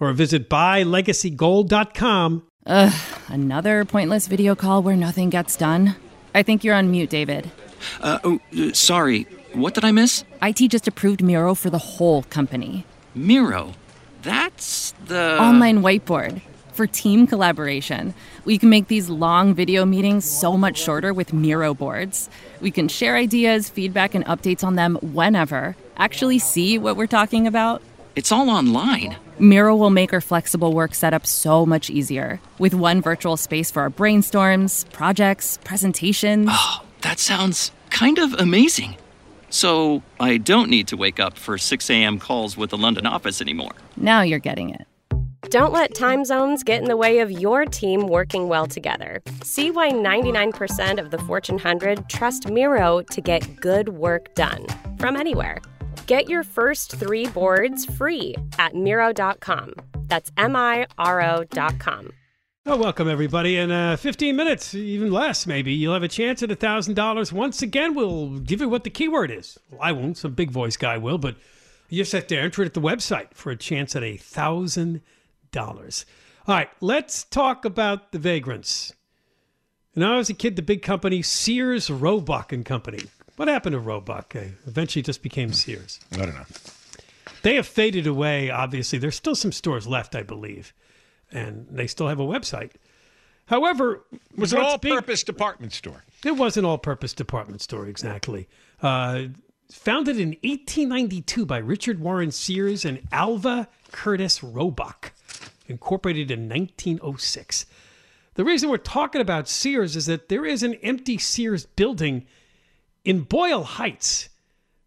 or visit buylegacygold.com. Ugh, another pointless video call where nothing gets done. I think you're on mute, David. Uh, oh, uh, sorry. What did I miss? IT just approved Miro for the whole company. Miro? That's the. Online whiteboard for team collaboration. We can make these long video meetings so much shorter with Miro boards. We can share ideas, feedback, and updates on them whenever. Actually, see what we're talking about. It's all online. Miro will make our flexible work setup so much easier with one virtual space for our brainstorms, projects, presentations. Oh, that sounds kind of amazing. So I don't need to wake up for 6 a.m. calls with the London office anymore. Now you're getting it. Don't let time zones get in the way of your team working well together. See why 99% of the Fortune 100 trust Miro to get good work done from anywhere. Get your first three boards free at Miro.com. That's M I R O.com. Welcome everybody. In uh, 15 minutes, even less maybe, you'll have a chance at $1,000. Once again, we'll give you what the keyword is. Well, I won't, some big voice guy will, but you just have to enter it at the website for a chance at $1,000. All right, let's talk about the vagrants. When I was a kid, the big company Sears, Roebuck and Company what happened to Roebuck? Uh, eventually just became Sears. I don't know. They have faded away, obviously. There's still some stores left, I believe, and they still have a website. However, it was an all-purpose department store. It was an all-purpose department store, exactly. Uh, founded in 1892 by Richard Warren Sears and Alva Curtis Roebuck, incorporated in 1906. The reason we're talking about Sears is that there is an empty Sears building – in Boyle Heights,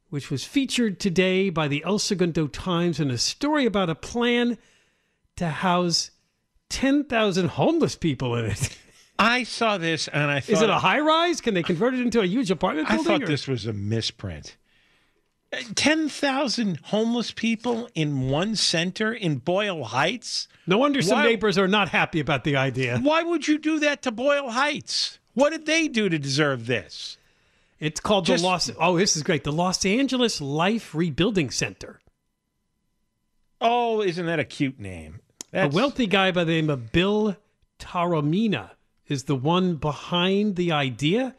which was featured today by the El Segundo Times in a story about a plan to house 10,000 homeless people in it. I saw this and I thought. Is it a high rise? Can they convert it into a huge apartment building? I thought or? this was a misprint. Uh, 10,000 homeless people in one center in Boyle Heights? No wonder some why, neighbors are not happy about the idea. Why would you do that to Boyle Heights? What did they do to deserve this? It's called Just, the Los. Oh, this is great. The Los Angeles Life Rebuilding Center. Oh, isn't that a cute name? That's... A wealthy guy by the name of Bill Taormina is the one behind the idea.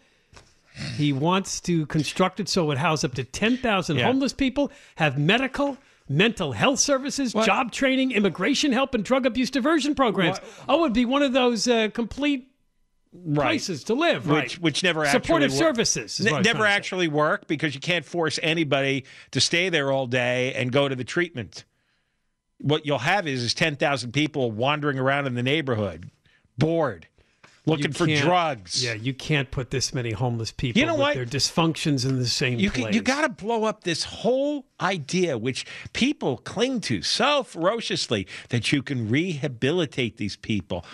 He wants to construct it so it would house up to 10,000 yeah. homeless people, have medical, mental health services, what? job training, immigration help, and drug abuse diversion programs. What? Oh, it would be one of those uh, complete Right. places to live, which right? which never supportive actually work- services. is N- what I was never actually work because you can't force anybody to stay there all day and go to the treatment. What you'll have is is ten thousand people wandering around in the neighborhood, bored, looking for drugs. Yeah, you can't put this many homeless people You know with what? their dysfunctions in the same You place. can, you got to blow up this whole idea, which people cling to so ferociously, that you can rehabilitate these people.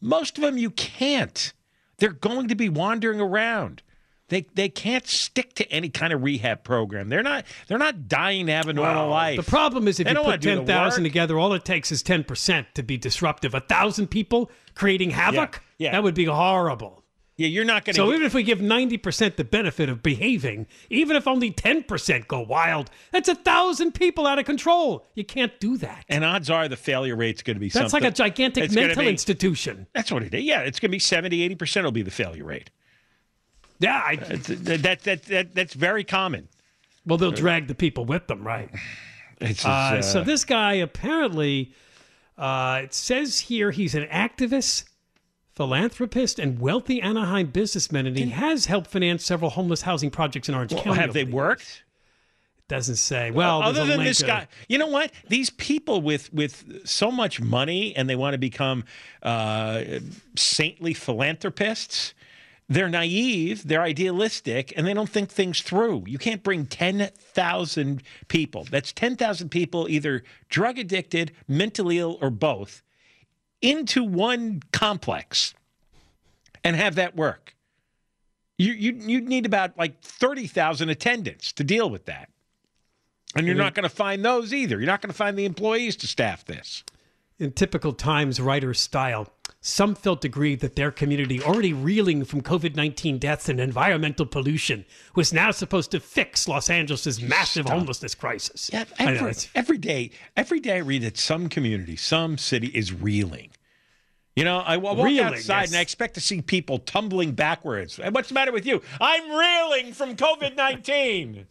Most of them you can't. They're going to be wandering around. They they can't stick to any kind of rehab program. They're not they're not dying to have a normal life. The problem is if They you put ten thousand together, all it takes is ten percent to be disruptive. A thousand people creating havoc, yeah. that would be horrible. Yeah, you're not going to. So even if we give ninety percent the benefit of behaving, even if only ten percent go wild, that's a thousand people out of control. You can't do that. and odds are the failure rate's going to be That's something. like a gigantic it's mental be- institution. That's what it is. Yeah, it's going to be 70, 80% will be the failure rate. Yeah, I, that, that, that, that, that's very common. Well, they'll drag the people with them, right? It's, Uh, uh, so this guy apparently, uh, it says here he's an activist, philanthropist, and wealthy Anaheim businessman, and he has helped finance several homeless housing projects in Orange Well, County. have they worked? It Doesn't say. Well, there's other than this guy, you know what? These people with with so much money and they want to become uh, saintly philanthropists. They're naive, they're idealistic, and they don't think things through. You can't bring 10,000 people. That's 10,000 people, either drug addicted, mentally ill, or both, into one complex and have that work. You, you, you'd need about like 30,000 attendants to deal with that. And you're Mhm. not going to find those either. You're not going to find the employees to staff this. In typical Times writer style, some felt aggrieved that their community, already reeling from COVID 19 deaths and environmental pollution, was now supposed to fix Los Angeles' massive Stop. homelessness crisis. Yeah, every, every day, every day I read that some community, some city is reeling. You know, I walk Reeling, outside yes. and I expect to see people tumbling backwards. What's the matter with you? I'm reeling from COVID 19.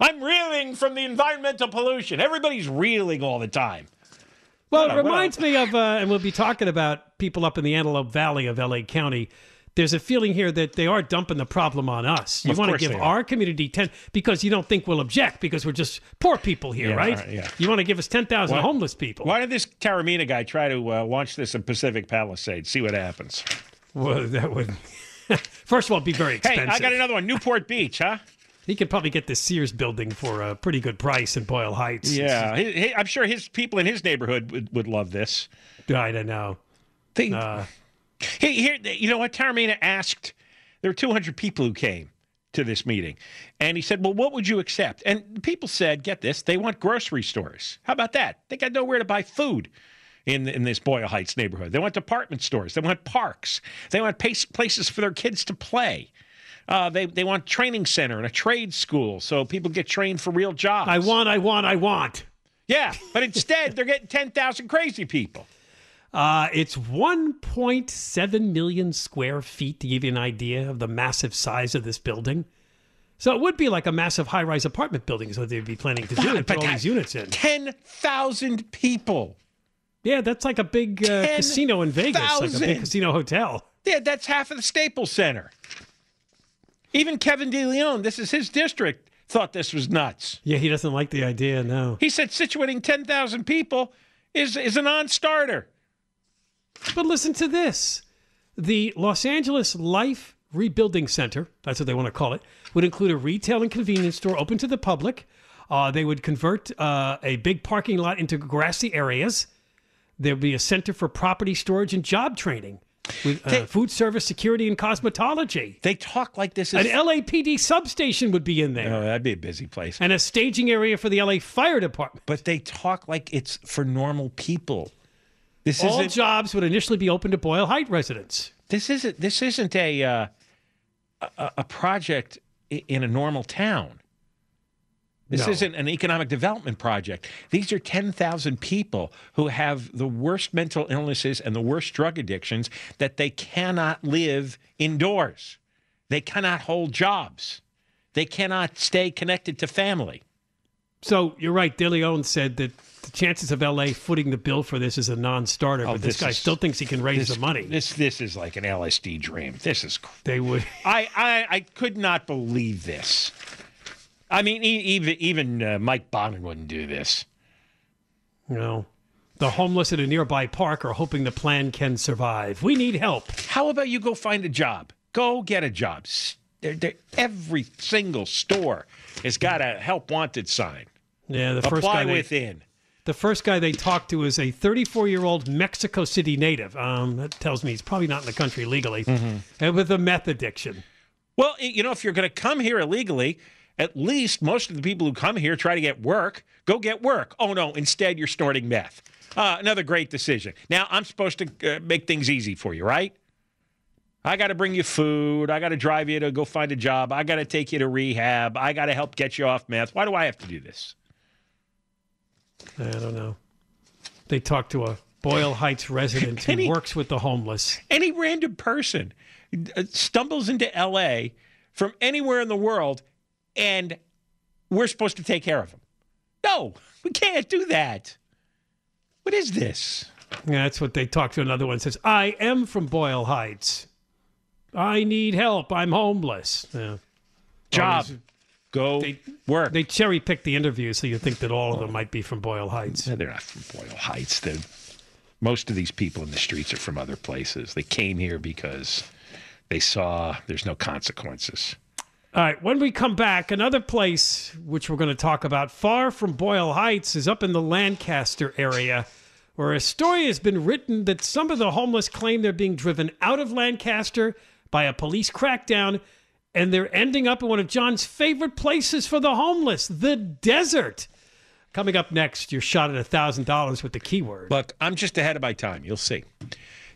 I'm reeling from the environmental pollution. Everybody's reeling all the time. Well, it a- what a- reminds me of, uh, and we'll be talking about people up in the Antelope Valley of LA County. There's a feeling here that they are dumping the problem on us. You Of want to course give they are. our community 10 because you don't think we'll object because we're just poor people here, Yeah, right? all right, yeah. You want to give us 10,000 Why- homeless people. Why did this Taormina guy try to uh, launch this in Pacific Palisades? See what happens. Well, that would, first of all, be very Hey, expensive. I got another one. Newport Beach, huh? He could probably get the Sears building for a pretty good price in Boyle Heights. Yeah, he, he- I'm sure his people in his neighborhood would, would love this. I don't know. They, Uh, Hey, here, you know what? Taormina asked. There were 200 people who came to this meeting, and he said, "Well, what would you accept?" And people said, "Get this: they want grocery stores. How about that? They got nowhere to buy food." In, in this Boyle Heights neighborhood, they want department stores, they want parks, they want pace, places for their kids to play. Uh, they they want training center and a trade school so people get trained for real jobs. I want, I want, I want. Yeah, but instead they're getting 10,000 crazy people. Uh, it's 1.7 million square feet to give you an idea of the massive size of this building. So it would be like a massive high-rise apartment building is what they'd be planning to do and put all these units in. 10,000 people. Yeah, that's like a big uh, casino in Vegas, like a big casino hotel. Yeah, that's half of the Staples Center. Even Kevin DeLeon, this is his district, thought this was nuts. Yeah, he doesn't like the idea, no. He said situating 10,000 people is, is a non starter. But listen to this. The Los Angeles Life Rebuilding Center, that's what they want to call it, would include a retail and convenience store open to the public. Uh, they would convert uh, a big parking lot into grassy areas. There would be a center for property storage and job training with uh, food service, security, and cosmetology. They talk like this Is, An. LAPD substation would be in there. Oh, that'd be a busy place. And a staging area for the LA Fire Department. But they talk like it's for normal people. This All jobs would initially be open to Boyle Height residents. This isn't. This isn't a uh, a, a project in a normal town. This No. isn't an economic development project. These are 10,000 people who have the worst mental illnesses and the worst drug addictions that they cannot live indoors. They cannot hold jobs. They cannot stay connected to family. So you're right. De Leon said that the chances of L.A. footing the bill for this is a non-starter, Oh, but this, this guy is- still thinks he can raise this, the money. This this is like an LSD dream. This is. They would. I I, I could not believe this. I mean, even even uh, Mike Bonin wouldn't do this. You know, the homeless at a nearby park are hoping the plan can survive. We need help. How about you go find a job? Go get a job. They're- they're- every single store has got a help wanted sign. Yeah, the first Apply guy they, within. the first guy they talked to is a 34-year-old Mexico City native. Um, that tells me he's probably not in the country legally, Mm-hmm. and with a meth addiction. Well, you know, if you're going to come here illegally, at least most of the people who come here try to get work. Go get work. Oh no, instead you're snorting meth. Uh, another great decision. Now I'm supposed to uh, make things easy for you, right? I got to bring you food. I got to drive you to go find a job. I got to take you to rehab. I got to help get you off meth. Why do I have to do this? I don't know. They talked to a Boyle Heights resident who works with the homeless. Any random person uh, stumbles into LA from anywhere in the world and we're supposed to take care of them. No, we can't do that. What is this? Yeah, that's what they talked to another one. Says, I am from Boyle Heights. I need help. I'm homeless. Yeah. Job. Always- Go They- work. They cherry picked the interview, so you think that all of them might be from Boyle Heights. No, they're not from Boyle Heights. They're, most of these people in the streets are from other places. They came here because they saw there's no consequences. All right, when we come back, another place which we're going to talk about far from Boyle Heights is up in the Lancaster area, where a story has been written that some of the homeless claim they're being driven out of Lancaster by a police crackdown, and they're ending up in one of John's favorite places for the homeless, the desert. Coming up next, your shot at $1,000 with the keyword. Look, I'm just ahead of my time. You'll see.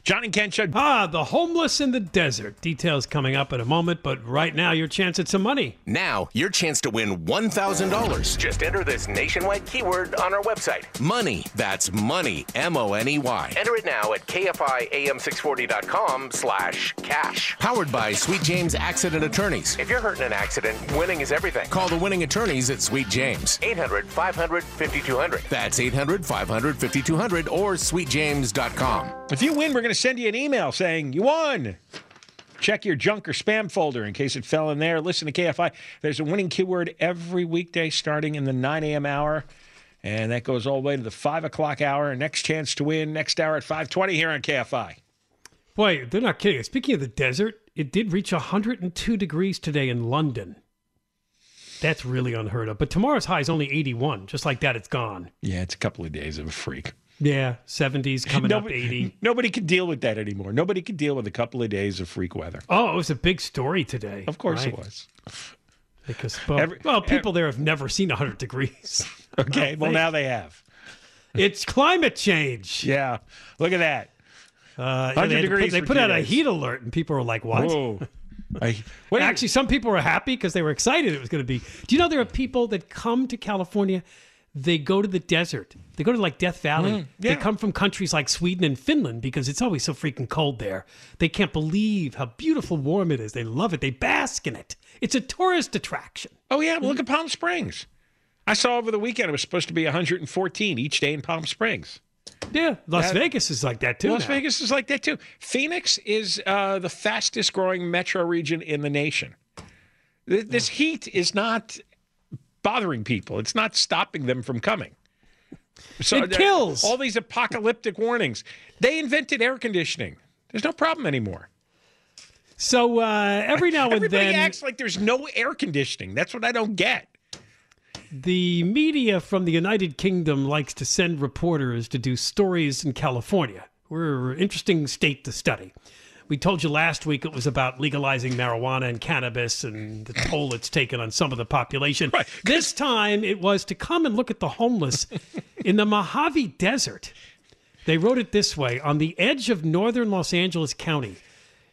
John and Ken show. Ah, the homeless in the desert. Details coming up in a moment, but right now, your chance at some money. Now, your chance to win $1,000. Just enter this nationwide keyword on our website. Money. That's money. M-O-N-E-Y. Enter it now at KFIAM640.com slash cash. Powered by Sweet James Accident Attorneys. If you're hurt in an accident, winning is everything. Call the winning attorneys at Sweet James. 800-500-5200. That's 800-500-5200 or sweetjames.com. If you win, we're going to send you an email saying you won. Check your junk or spam folder in case it fell in there. Listen to KFI. There's a winning keyword every weekday starting in the 9 a.m. hour. And that goes all the way to the 5 o'clock hour. Next chance to win next hour at 520 here on KFI. Boy, they're not kidding. Speaking of the desert, it did reach 102 degrees today in London. That's really unheard of. But tomorrow's high is only 81. Just like that, it's gone. Yeah, it's a couple of days of a freak. Yeah, 70s coming up 80. Nobody can deal with that anymore. Nobody can deal with a couple of days of freak weather. Oh, it was a big story today. Of course right? it was. Because well, Every- well, people there have never seen 100 degrees. Okay, well, now they have. It's climate change. Yeah, look at that. Uh, 100 they had put- degrees They put out a heat alert, and people were like, "What?" Whoa. I, you- Actually, some people were happy because they were excited it was going to be. Do you know there are people that come to California? They go to the desert. They go to like Death Valley. Mm, yeah. They come from countries like Sweden and Finland because it's always so freaking cold there. They can't believe how beautiful warm it is. They love it. They bask in it. It's a tourist attraction. Oh yeah, look at Palm Springs. I saw over the weekend it was supposed to be 114 each day in Palm Springs. Yeah, Las That- Vegas is like that too. Las now. Vegas is like that too. Phoenix is uh, the fastest growing metro region in the nation. This heat is not bothering people. It's not stopping them from coming. So It kills. all these apocalyptic warnings. They invented air conditioning. There's no problem anymore. So uh, every now and then Everybody then, acts like there's no air conditioning. That's what I don't get. the media from the United Kingdom likes to send reporters to do stories in California. We're an interesting state to study. We told you last week it was about legalizing marijuana and cannabis and the toll it's taken on some of the population. This time it was to come and look at the homeless in the Mojave Desert. They wrote it this way On the edge of northern Los Angeles County,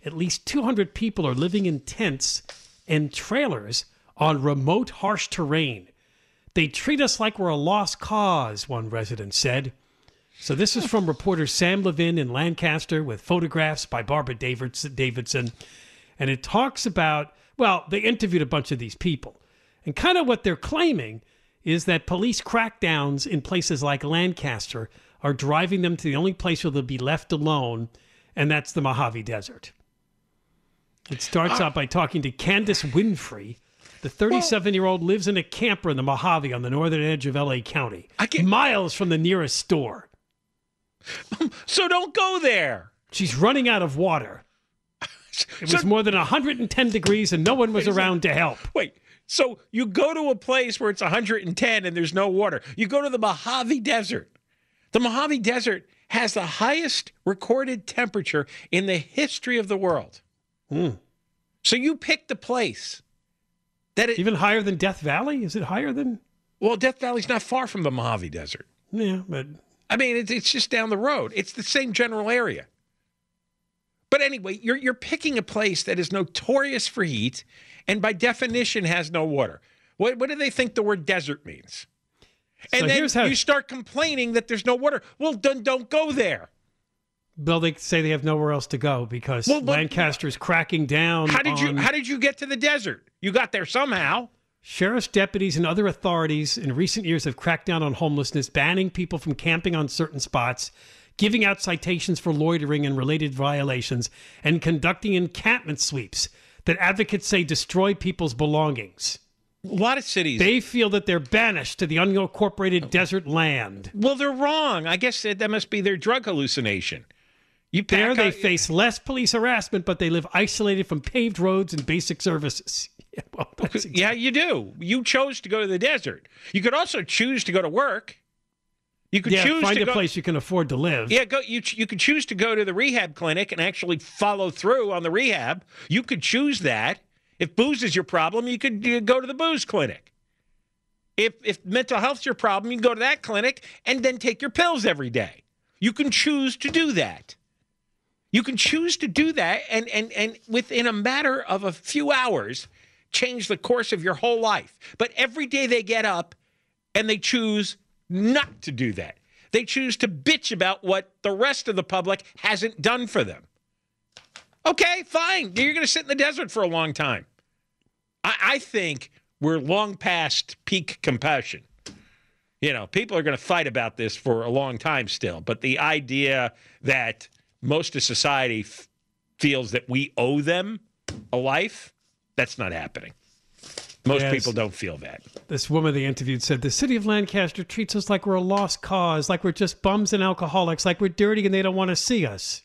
at least 200 people are living in tents and trailers on remote, harsh terrain. They treat us like we're a lost cause, one resident said. So this is from reporter Sam Levin in Lancaster with photographs by Barbara Davids- Davidson. And it talks about, well, they interviewed a bunch of these people. And kind of what they're claiming is that police crackdowns in places like Lancaster are driving them to the only place where they'll be left alone, and that's the Mojave Desert. It starts Ah. out by talking to Candace Winfrey. The 37 year old lives in a camper in the Mojave on the northern edge of LA County, miles from the nearest store. So don't go there. She's running out of water. It was more than 110 degrees and no one was around to help. Wait, so you go to a place where it's 110 and there's no water. You go to the Mojave Desert. The Mojave Desert has the highest recorded temperature in the history of the world. Hmm. So you picked a place that it, Even higher than Death Valley? Is it higher than? well, Death Valley's not far from the Mojave Desert. Yeah, but I mean, it's, it's just down the road. It's the same general area. But anyway, you're you're picking a place that is notorious for heat, and by definition has no water. What what do they think the word desert means? And So then how- you start complaining that there's no water. Well, then don't go there. Well, they say they have nowhere else to go because Well, Lancaster's cracking down. How did you how did you get to the desert? You got there somehow. Sheriff's deputies and other authorities in recent years have cracked down on homelessness, banning people from camping on certain spots, giving out citations for loitering and related violations, and conducting encampment sweeps that advocates say destroy people's belongings. A lot of cities. They feel that they're banished to the unincorporated desert land. Well, they're wrong. I guess that, must be their drug hallucination. You There, they out- face less police harassment, but they live isolated from paved roads and basic services. Yeah, well, that's Yeah, you do. You chose to go to the desert. You could also choose to go to work. You could yeah, choose find to a go, place you can afford to live. Yeah, go. You you could choose to go to the rehab clinic and actually follow through on the rehab. You could choose that. If booze is your problem, you could go to the booze clinic. If if mental health's your problem, you can go to that clinic and then take your pills every day. You can choose to do that. You can choose to do that and and and within a matter of a few hours change the course of your whole life. But every day they get up and they choose not to do that. They choose to bitch about what the rest of the public hasn't done for them. Okay, fine. You're going to sit in the desert for a long time. I, I think we're long past peak compassion. You know, people are going to fight about this for a long time still, but the idea that most of society f- feels that we owe them a life, that's not happening. Most Yes. people don't feel that. This woman they interviewed said the city of Lancaster treats us like we're a lost cause, like we're just bums and alcoholics, like we're dirty and they don't want to see us.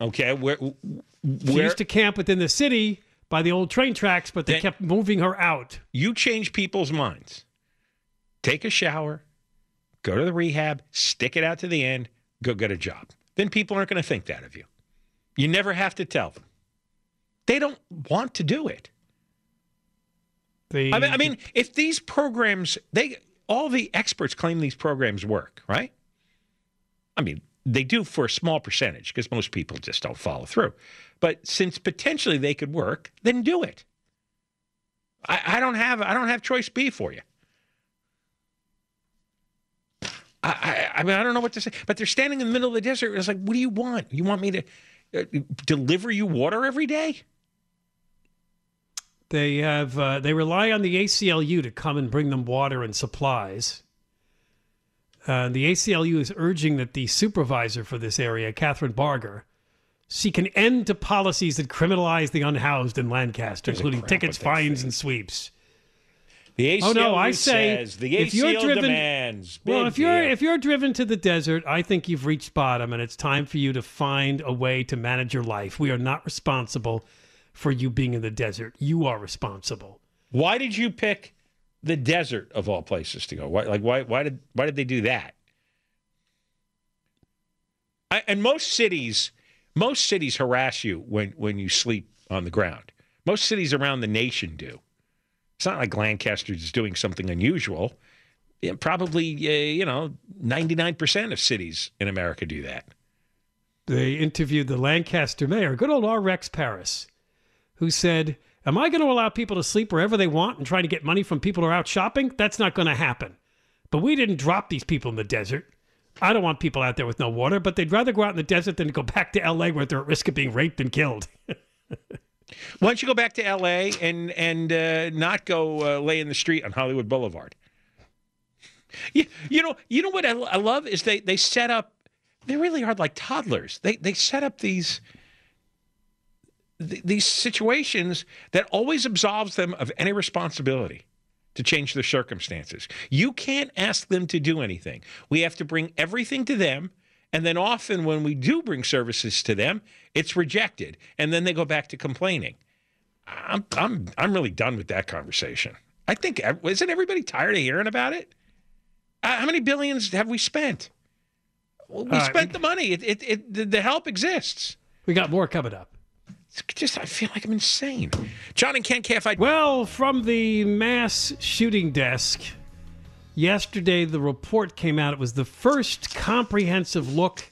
Okay, where She used to camp within the city by the old train tracks, but they Then- kept moving her out. you change people's minds. Take a shower, go to the rehab, stick it out to the end, go get a job. Then people aren't going to think that of you. You never have to tell them. They don't want to do it. They, I mean, I mean, if these programs, they all the experts claim these programs work, right? I mean, they do for a small percentage because most people just don't follow through. But since potentially they could work, then do it. I, I don't have I don't have choice B for you. I, I, I mean, I don't know what to say. But they're standing in the middle of the desert. It's like, what do you want? You want me to uh, deliver you water every day? They have uh, they rely on the ACLU to come and bring them water and supplies. Uh, the ACLU is urging that the supervisor for this area, Kathryn Barger, seek an end to policies that criminalize the unhoused in Lancaster, There's including tickets, fines, and sweeps. The ACLU oh no, I say says the if you're driven, demands. well, if you're deal. if you're driven to the desert, I think you've reached bottom, and it's time for you to find a way to manage your life. We are not responsible for you being in the desert. You are responsible. Why did you pick the desert of all places to go? Why, like why why did why did they do that? I, and most cities, most cities harass you when when you sleep on the ground. Most cities around the nation do. It's not like Lancaster is doing something unusual. Yeah, probably, uh, you know, ninety nine percent of cities in America do that. They interviewed the Lancaster mayor, good old R. Rex Parris, who said, Am I going to allow people to sleep wherever they want and try to get money from people who are out shopping? That's not going to happen. But we didn't drop these people in the desert. I don't want people out there with no water, but they'd rather go out in the desert than go back to LA where they're at risk of being raped and killed. Why don't you go back to L.A. and and uh, not go uh, lay in the street on Hollywood Boulevard? You, you know, you know what I, I love is they they set up. They really are like toddlers. They they set up these th- these situations that always absolves them of any responsibility to change their circumstances. You can't ask them to do anything. We have to bring everything to them. And then often when we do bring services to them, it's rejected. And then they go back to complaining. I'm, I'm, I'm really done with that conversation. I think, isn't everybody tired of hearing about it? Uh, how many billions have we spent? Well, we right, spent the money. It, it, it, the- the help exists. We got more coming up. Just, I feel like I'm insane. John and Ken KFI. Well, from the mass shooting desk, yesterday the report came out. It was the first comprehensive look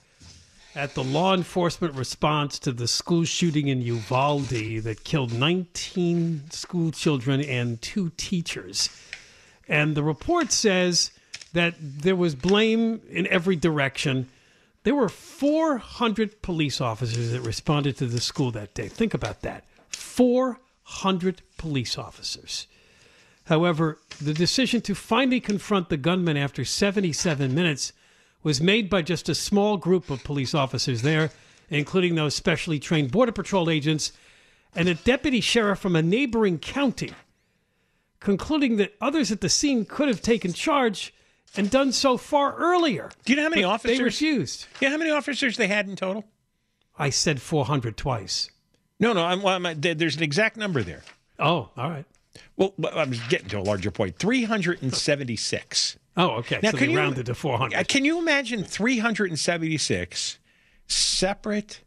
at the law enforcement response to the school shooting in Uvalde that killed 19 school children and two teachers. And the report says that there was blame in every direction. There were 400 police officers that responded to the school that day. Think about that 400 police officers. However, the decision to finally confront the gunman after 77 minutes was made by just a small group of police officers there, including those specially trained Border Patrol agents and a deputy sheriff from a neighboring county, concluding that others at the scene could have taken charge and done so far earlier. Do you know how many officers? They refused. Yeah, how many officers they had in total? I said 400 twice. No, no. I'm, well, I'm, there's an exact number there. Oh, all right. Well, I'm getting to a larger point. 376. Oh, okay. Now, so they you, rounded to 400. uh, Can you imagine 376 separate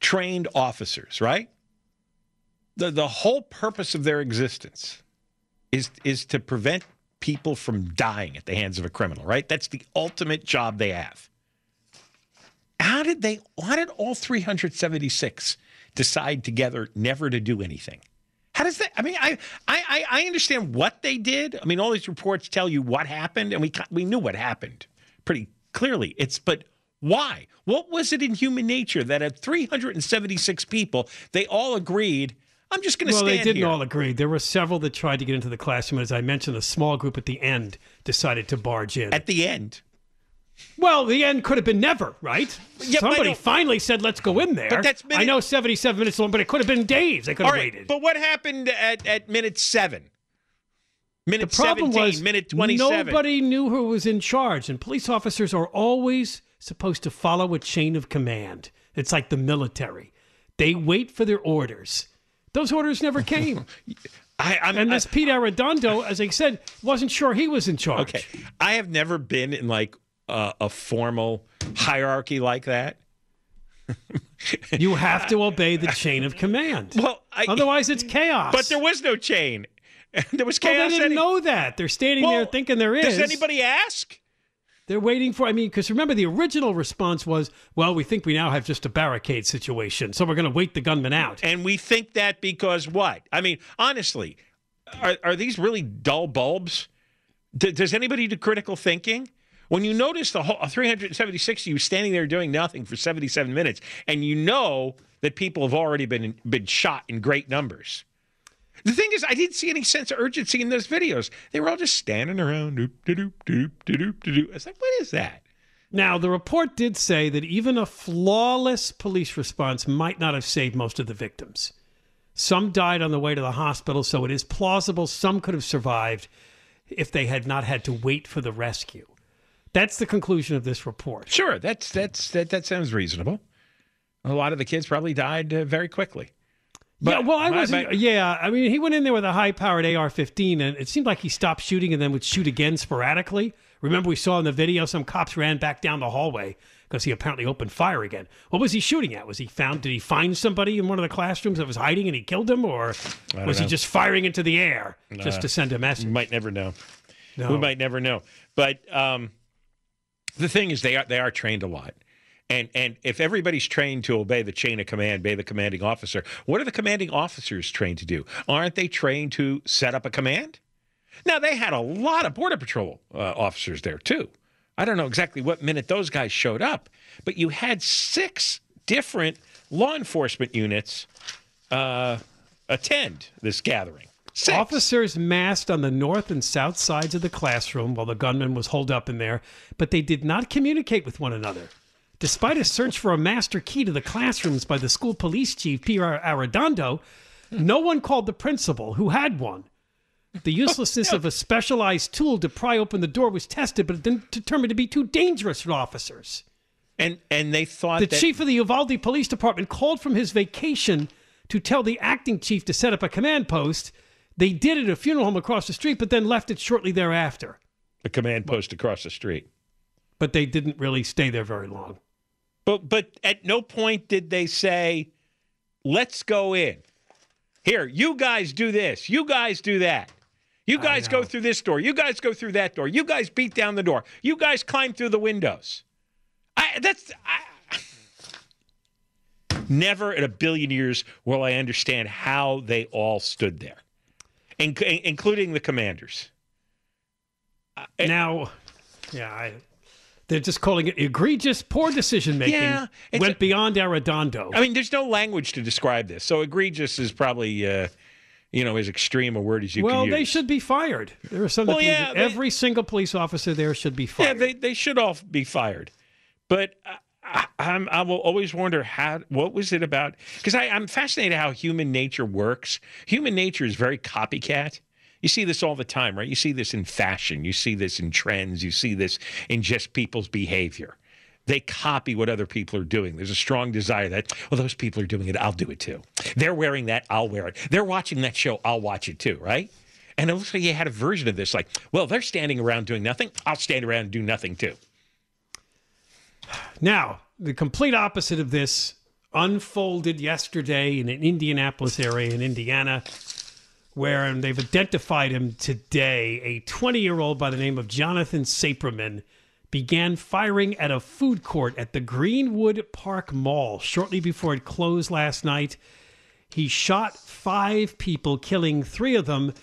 trained officers, right? The, the whole purpose of their existence is, is to prevent people from dying at the hands of a criminal, right? That's the ultimate job they have. How did they, why did all 376 decide together never to do anything? How does that? I mean, I, I, I- I understand what they did. I mean, all these reports tell you what happened, and we we knew what happened pretty clearly. It's but why? What was it in human nature that at 376 people, they all agreed? I'm just going to well, stand they didn't here. all agree. There were several that tried to get into the classroom. As I mentioned, a small group at the end decided to barge in. At the end. Well, the end could have been never, right? Yeah, Somebody finally said, let's go in there. But that's I know 77 minutes long, but it could have been days. They could All have right, waited. but what happened at, at minute seven? Minute the problem 17, was minute 27. nobody knew who was in charge, and police officers are always supposed to follow a chain of command. It's like the military; they wait for their orders. Those orders never came. I, I'm, and this Pete Arredondo, as I said, wasn't sure he was in charge. Okay. I have never been in like uh, a formal hierarchy like that. You have to obey the chain of command. Well, I, otherwise it's chaos. But there was no chain. There was Well, chaos. they didn't any- know that. They're standing there thinking there is. Does anybody ask? They're waiting for. I mean, because remember the original response was, "Well, we think we now have just a barricade situation, so we're going to wait the gunman out." And we think that because what? I mean, honestly, are, are these really dull bulbs? D- does anybody do critical thinking? When you notice the whole 376 of you standing there doing nothing for 77 minutes, and you know that people have already been been shot in great numbers. The thing is, I didn't see any sense of urgency in those videos. They were all just standing around. Doop, doop, doop, doop, doop, was like, what is that? Now, the report did say that even a flawless police response might not have saved most of the victims. Some died on the way to the hospital, so it is plausible some could have survived if they had not had to wait for the rescue. That's the conclusion of this report. Sure, that's that's that, that sounds reasonable. A lot of the kids probably died uh, very quickly. Yeah, well, I but- wasn't. but- yeah, I mean, he went in there with a high-powered AR-15, and it seemed like he stopped shooting and then would shoot again sporadically. Remember, we saw in the video some cops ran back down the hallway because he apparently opened fire again. What was he shooting at? Was he found? Did he find somebody in one of the classrooms that was hiding and he killed him, or don't was he just firing into the air just Uh, to send a message? We might never know. No. We might never know. But um, the thing is, they are they are trained a lot, and and if everybody's trained to obey the chain of command, obey the commanding officer, what are the commanding officers trained to do? Aren't they trained to set up a command? Now they had a lot of border patrol uh, officers there too. I don't know exactly what minute those guys showed up, but you had six different law enforcement units uh, attend this gathering. Officers massed on the north and south sides of the classroom while the gunman was holed up in there, but they did not communicate with one another. Despite a search for a master key to the classrooms by the school police chief, Pierre Arredondo, no one called the principal, who had one. The uselessness of a specialized tool to pry open the door was tested, but then determined to be too dangerous for officers. And and they thought The that, chief of the Uvalde Police Department called from his vacation to tell the acting chief to set up a command post. They did it at a funeral home across the street, but then left it shortly thereafter. A command post across the street. But they didn't really stay there very long. But but at no point did they say, "Let's go in." Here, you guys do this. You guys do that. You guys go through this door. You guys go through that door. You guys beat down the door. You guys climb through the windows. I, that's I, never in a billion years will I understand how they all stood there, in, including the commanders. Uh, now, yeah, I, they're just calling it egregious, poor decision making. Yeah, went beyond Arredondo. I mean, there's no language to describe this, so egregious is probably, uh, you know, as extreme a word as you well, can use. they should be fired. There are some. Well, yeah, they- every single police officer there should be fired. Yeah, they, they should all be fired. But I, I, I'm, I will always wonder how what was it about? Because I'm fascinated how human nature works. Human nature is very copycat. You see this all the time, right? You see this in fashion. You see this in trends. You see this in just people's behavior. They copy what other people are doing. There's a strong desire that, well, those people are doing it. I'll do it too. They're wearing that. I'll wear it. They're watching that show. I'll watch it too, right? And it looks like you had a version of this like, well, they're standing around doing nothing. I'll stand around and do nothing too. Now, the complete opposite of this unfolded yesterday in an Indianapolis area in Indiana, where and they've identified him today. A 20 year old by the name of Jonathan Sapirman began firing at a food court at the Greenwood Park Mall shortly before it closed last night. He shot five people, killing three of them,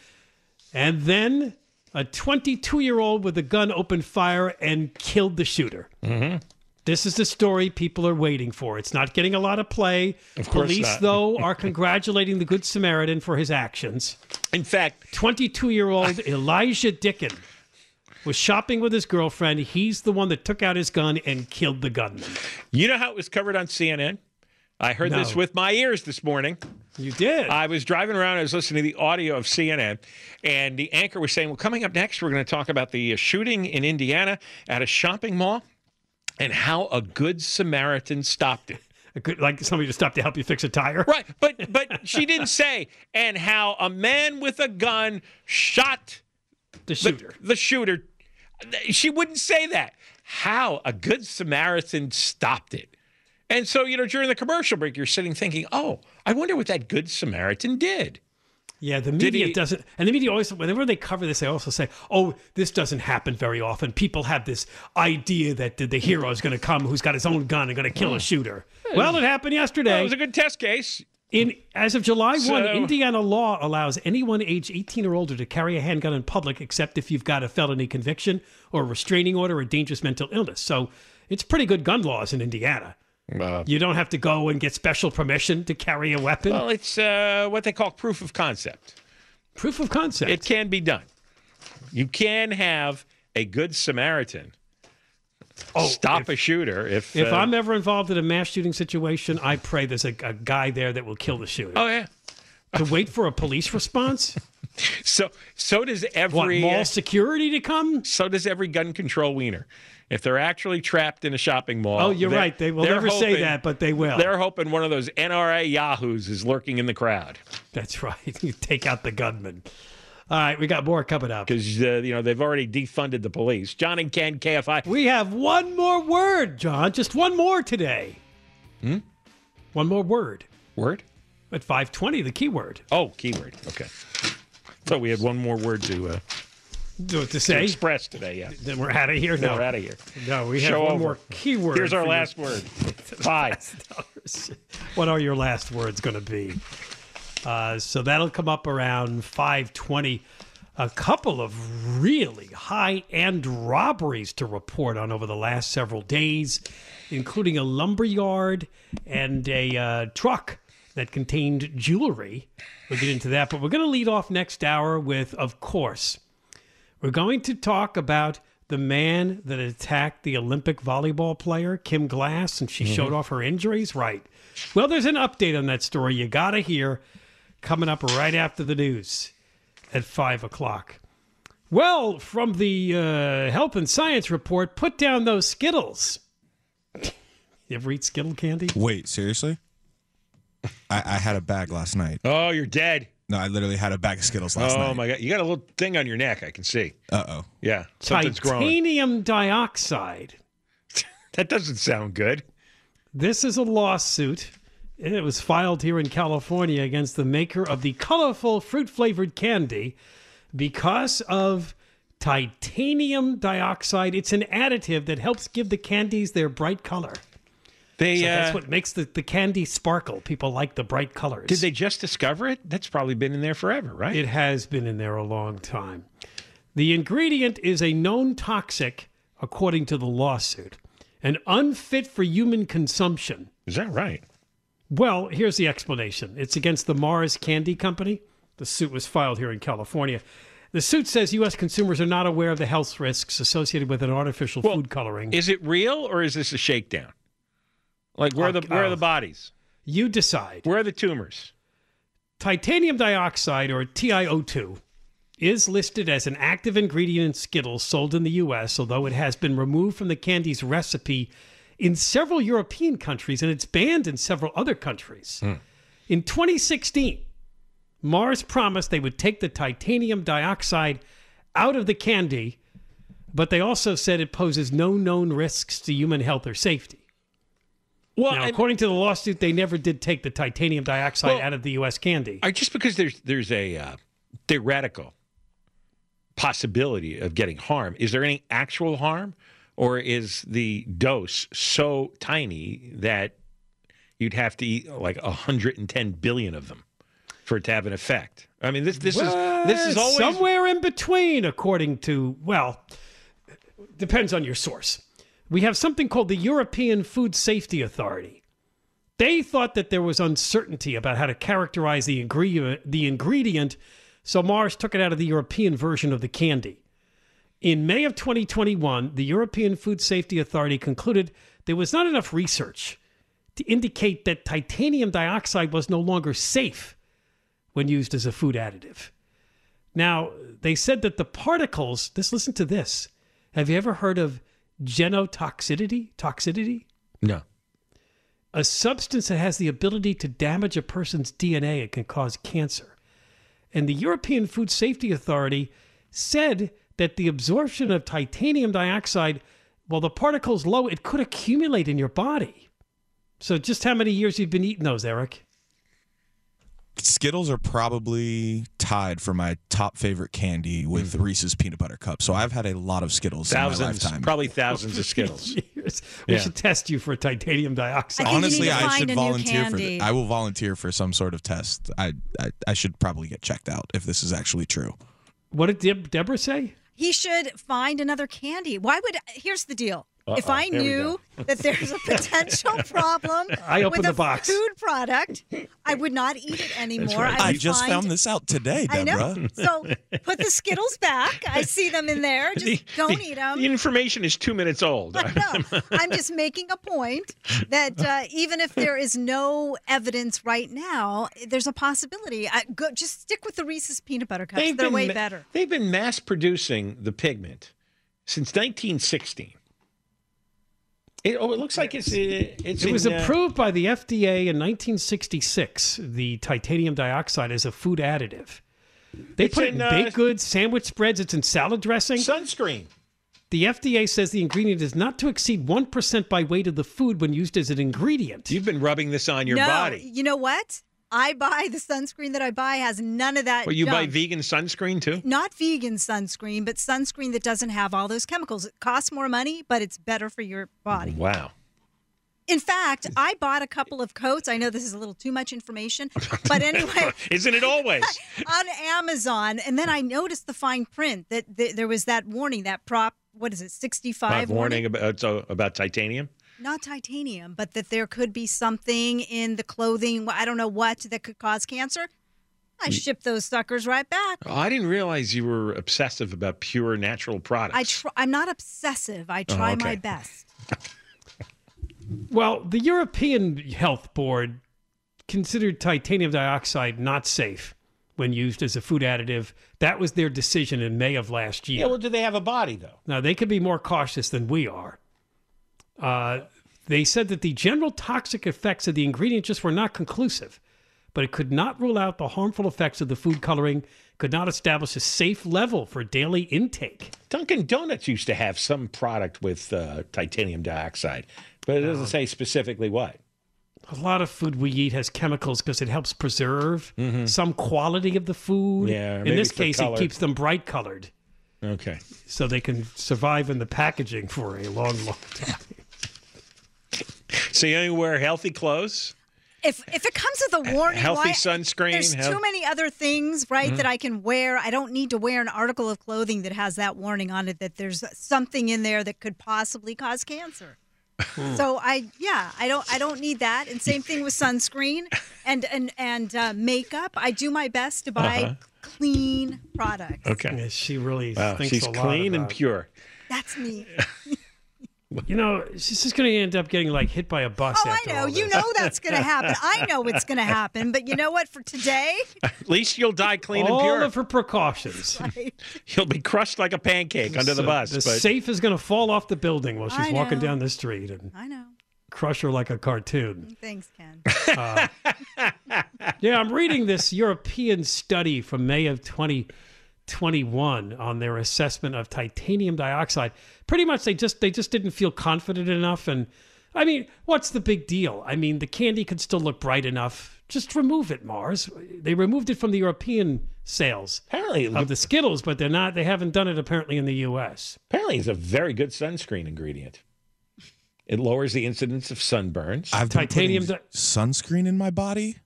and then a 22 year old with a gun opened fire and killed the shooter. Mm-hmm. This is the story people are waiting for. It's not getting a lot of play. Of course Police, not. though, are congratulating the Good Samaritan for his actions. In fact, 22 year old Elijah Dicken was shopping with his girlfriend. He's the one that took out his gun and killed the gunman. You know how it was covered on CNN? I heard this with my ears this morning. You did? I was driving around. I was listening to the audio of CNN, and the anchor was saying, Well, coming up next, we're going to talk about the uh, shooting in Indiana at a shopping mall and how a good Samaritan stopped it. A good- like somebody to stop to help you fix a tire? Right. But, but she didn't say, and how a man with a gun shot the shooter. The, shooter. She wouldn't say that. How a good Samaritan stopped it. And so, you know, during the commercial break, you're sitting thinking, oh, I wonder what that good Samaritan did. Yeah, the media he- doesn't, and the media always, whenever they cover this, they also say, "Oh, this doesn't happen very often." People have this idea that the, the hero is going to come, who's got his own gun and going to kill a hmm. shooter. Hmm. Well, it happened yesterday. Well, it was a good test case. In as of July So- 1, Indiana law allows anyone age 18 or older to carry a handgun in public except if you've got a felony conviction or a restraining order or dangerous mental illness. So it's pretty good gun laws in Indiana. You don't have to go and get special permission to carry a weapon. Well, it's uh, what they call proof of concept. Proof of concept. It can be done. You can have a good Samaritan stop a shooter if Oh, If uh, I'm ever involved in a mass shooting situation, I pray there's a, a guy there that will kill the shooter. Oh yeah. To wait for a police response? So so does every What, mall uh, security to come? So does every gun control wiener. If they're actually trapped in a shopping mall. Oh, you're right. They will never say that, but they will. They're hoping one of those NRA yahoos is lurking in the crowd. That's right. You take out the gunman. All right, we got more coming up. Because uh, you know they've already defunded the police. John and Ken, KFI. We have one more word, John. Just one more today. Hmm? One more word. Word? At 520, the keyword. Oh, keyword. Okay. So we had one more word to uh, Do it to to say. express today. Yeah. Then we're out of here. Then No, we're out of here. No, we have Show one over. more keyword. Here's our you. last word. Bye. what are your last words going to be? Uh, so that'll come up around 520. A couple of really high-end robberies to report on over the last several days, including a lumber yard and a uh, truck that contained jewelry. We'll get into that, but we're going to lead off next hour with, of course, we're going to talk about the man that attacked the Olympic volleyball player, Kim Glass, and she showed off her injuries. Right. Well, there's an update on that story you got to hear coming up right after the news at 5 o'clock. Well, from the uh, Health and Science Report, put down those Skittles. You ever eat Skittle candy? Wait, seriously? I, I had a bag last night. Oh, you're dead. No, I literally had a bag of Skittles last oh night. Oh my god, you got a little thing on your neck. I can see. Uh oh. Yeah, something's growing. Titanium dioxide. That doesn't sound good. This is a lawsuit. It was filed here in California against the maker of the colorful fruit flavored candy because of titanium dioxide. It's an additive that helps give the candies their bright color. They So that's uh, what makes the, the candy sparkle. People like the bright colors. did they just discover it? That's probably been in there forever, right? It has been in there a long time. The ingredient is a known toxic, according to the lawsuit, and unfit for human consumption. Is that right? Well, here's the explanation it's against the Mars Candy Company. The suit was filed here in California. The suit says U.S. consumers are not aware of the health risks associated with an artificial food coloring. Is it real or is this a shakedown? Like where are the where are the bodies? You decide. Where are the tumors? Titanium dioxide, or TiO2, is listed as an active ingredient in Skittles sold in the U.S., although it has been removed from the candy's recipe in several European countries and it's banned in several other countries. Hmm. In 2016, Mars promised they would take the titanium dioxide out of the candy, but they also said it poses no known risks to human health or safety. Well, now, according to the lawsuit, they never did take the titanium dioxide Well, out of the U.S. candy. I just because there's there's a uh, theoretical possibility of getting harm. Is there any actual harm, or is the dose so tiny that you'd have to eat like 110 billion of them for it to have an effect? I mean, this this is this is always somewhere in between, according to well, depends on your source. We have something called the European Food Safety Authority. They thought that there was uncertainty about how to characterize the ingredient, the ingredient, so Mars took it out of the European version of the candy. In May of 2021, the European Food Safety Authority concluded there was not enough research to indicate that titanium dioxide was no longer safe when used as a food additive. Now, they said that the particles, this listen to this. Have you ever heard of genotoxicity? Toxicity? no. A substance that has the ability to damage a person's DNA and can cause cancer. And the European Food Safety Authority said that the absorption of titanium dioxide, while the particle's low, it could accumulate in your body. So, just how many years you've been eating those, Eric? Skittles are probably tied for my top favorite candy with mm. Reese's peanut butter cup. So I've had a lot of Skittles in my Thousands, lifetime. probably thousands of Skittles. Years. We Yeah. should test you for titanium dioxide. Honestly, I should volunteer for. th- I will volunteer for some sort of test. I, I I should probably get checked out if this is actually true. What did Deb- Deborah say? He should find another candy. Why would? Here's the deal. If Uh-oh, I knew that there's a potential problem I with the a box. food product, I would not eat it anymore. I, would just find- found this out today, I Deborah. know. So put the Skittles back. I see them in there. Just don't eat them. The information is two minutes old. I'm just making a point that uh, even if there is no evidence right now, there's a possibility. I, go, just stick with the Reese's peanut butter cups. They're way ma- better. They've been mass producing the pigment since 1916. It, oh, it looks like it's uh, it's it was in, uh, approved by the FDA in 1966. The titanium dioxide as a food additive. They It's put it in, in uh, baked goods, sandwich spreads. It's in salad dressing. Sunscreen. The FDA says the ingredient is not to exceed one percent by weight of the food when used as an ingredient. You've been rubbing this on your no, body. you know what? I buy the sunscreen that I buy has none of that. Well, you buy vegan sunscreen too? Not vegan sunscreen, but sunscreen that doesn't have all those chemicals. It costs more money, but it's better for your body. Wow. In fact, I bought a couple of coats. I know this is a little too much information, but anyway, Isn't it always? on Amazon, and then I noticed the fine print that th- there was that warning, that prop. What is it, sixty-five Uh, warning about uh, about titanium. Not titanium, but that there could be something in the clothing, I don't know what, that could cause cancer, I Mm. ship those suckers right back. Oh, I didn't realize you were obsessive about pure natural products. I tr- I'm not obsessive. I Oh, try okay. my best. Well, the European Health Board considered titanium dioxide not safe when used as a food additive. That was their decision in May of last year. yeah, well, do they have a body though? Now, they could be more cautious than we are. Uh, they said that the general toxic effects of the ingredient just were not conclusive, but it could not rule out the harmful effects of the food coloring, could not establish a safe level for daily intake. Dunkin' Donuts used to have some product with uh, titanium dioxide, but it doesn't say specifically what. A lot of food we eat has chemicals because it helps preserve some quality of the food. Mm-hmm. Yeah, In this case, color. it keeps them bright colored Okay. so they can survive in the packaging for a long, long time. So you only wear healthy clothes? If if it comes with a warning, healthy why- sunscreen, There's health- too many other things, right, Mhm. that I can wear. I don't need to wear an article of clothing that has that warning on it that there's something in there that could possibly cause cancer. Hmm. So I yeah I don't I don't need that and same thing with sunscreen and and and uh, makeup. I do my best to buy Uh-huh. clean products. Okay. she really Wow, thinks she's a lot clean and about- pure. That's me. You know, she's just going to end up getting like hit by a bus. Oh, I know. all You know that's going to happen. I know it's going to happen. But you know what? For today, At least you'll die clean all and pure. All of her precautions. You'll be crushed like a pancake under the bus. The but safe is going to fall off the building while she's walking down the street and I know. crush her like a cartoon. Thanks, Ken. Uh, yeah, I'm reading this European study from May of 2021 on their assessment of titanium dioxide. Pretty much, they just they just didn't feel confident enough. And I mean, what's the big deal? I mean, the candy could still look bright enough. Just remove it, Mars. They removed it from the European sales apparently of the Skittles, but they're not. They haven't done it apparently in the U.S. apparently it's a very good sunscreen ingredient. It lowers the incidence of sunburns. I've been Titanium putting sunscreen in my body.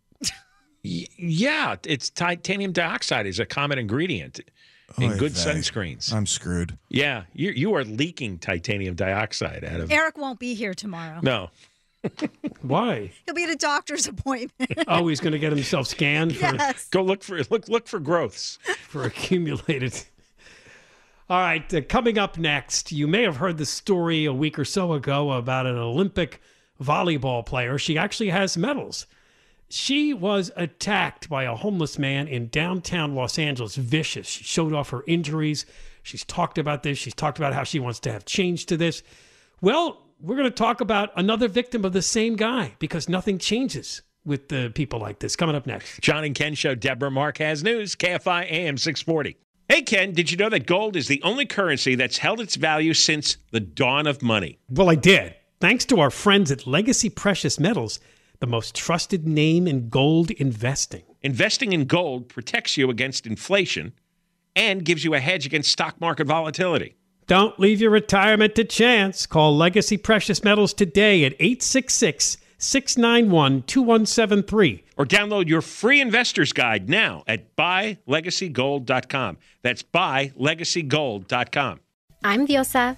Y- yeah, it's titanium dioxide is a common ingredient in Oy good vey. sunscreens. I'm screwed. Yeah, you you are leaking titanium dioxide out of. Eric won't be here tomorrow. No, Why? He'll be at a doctor's appointment. Oh, he's going to get himself scanned for yes. go look for look look for growths. for accumulated. All right, uh, coming up next, you may have heard the story a week or so ago about an Olympic volleyball player. She actually has medals. She was attacked by a homeless man in downtown Los Angeles, vicious. She showed off her injuries. She's talked about this. She's talked about how she wants to have change to this. Well, we're going to talk about another victim of the same guy because nothing changes with the people like this. Coming up next. John and Ken show Deborah Mark has news. KFI AM 640. Hey Ken, did you know that gold is the only currency that's held its value since the dawn of money? Well, I did. Thanks to our friends at Legacy Precious Metals, the most trusted name in gold investing. Investing in gold protects you against inflation and gives you a hedge against stock market volatility. Don't leave your retirement to chance. Call Legacy Precious Metals today at 866 691 2173. Or download your free investor's guide now at buylegacygold.com. That's buylegacygold.com. I'm Diosa.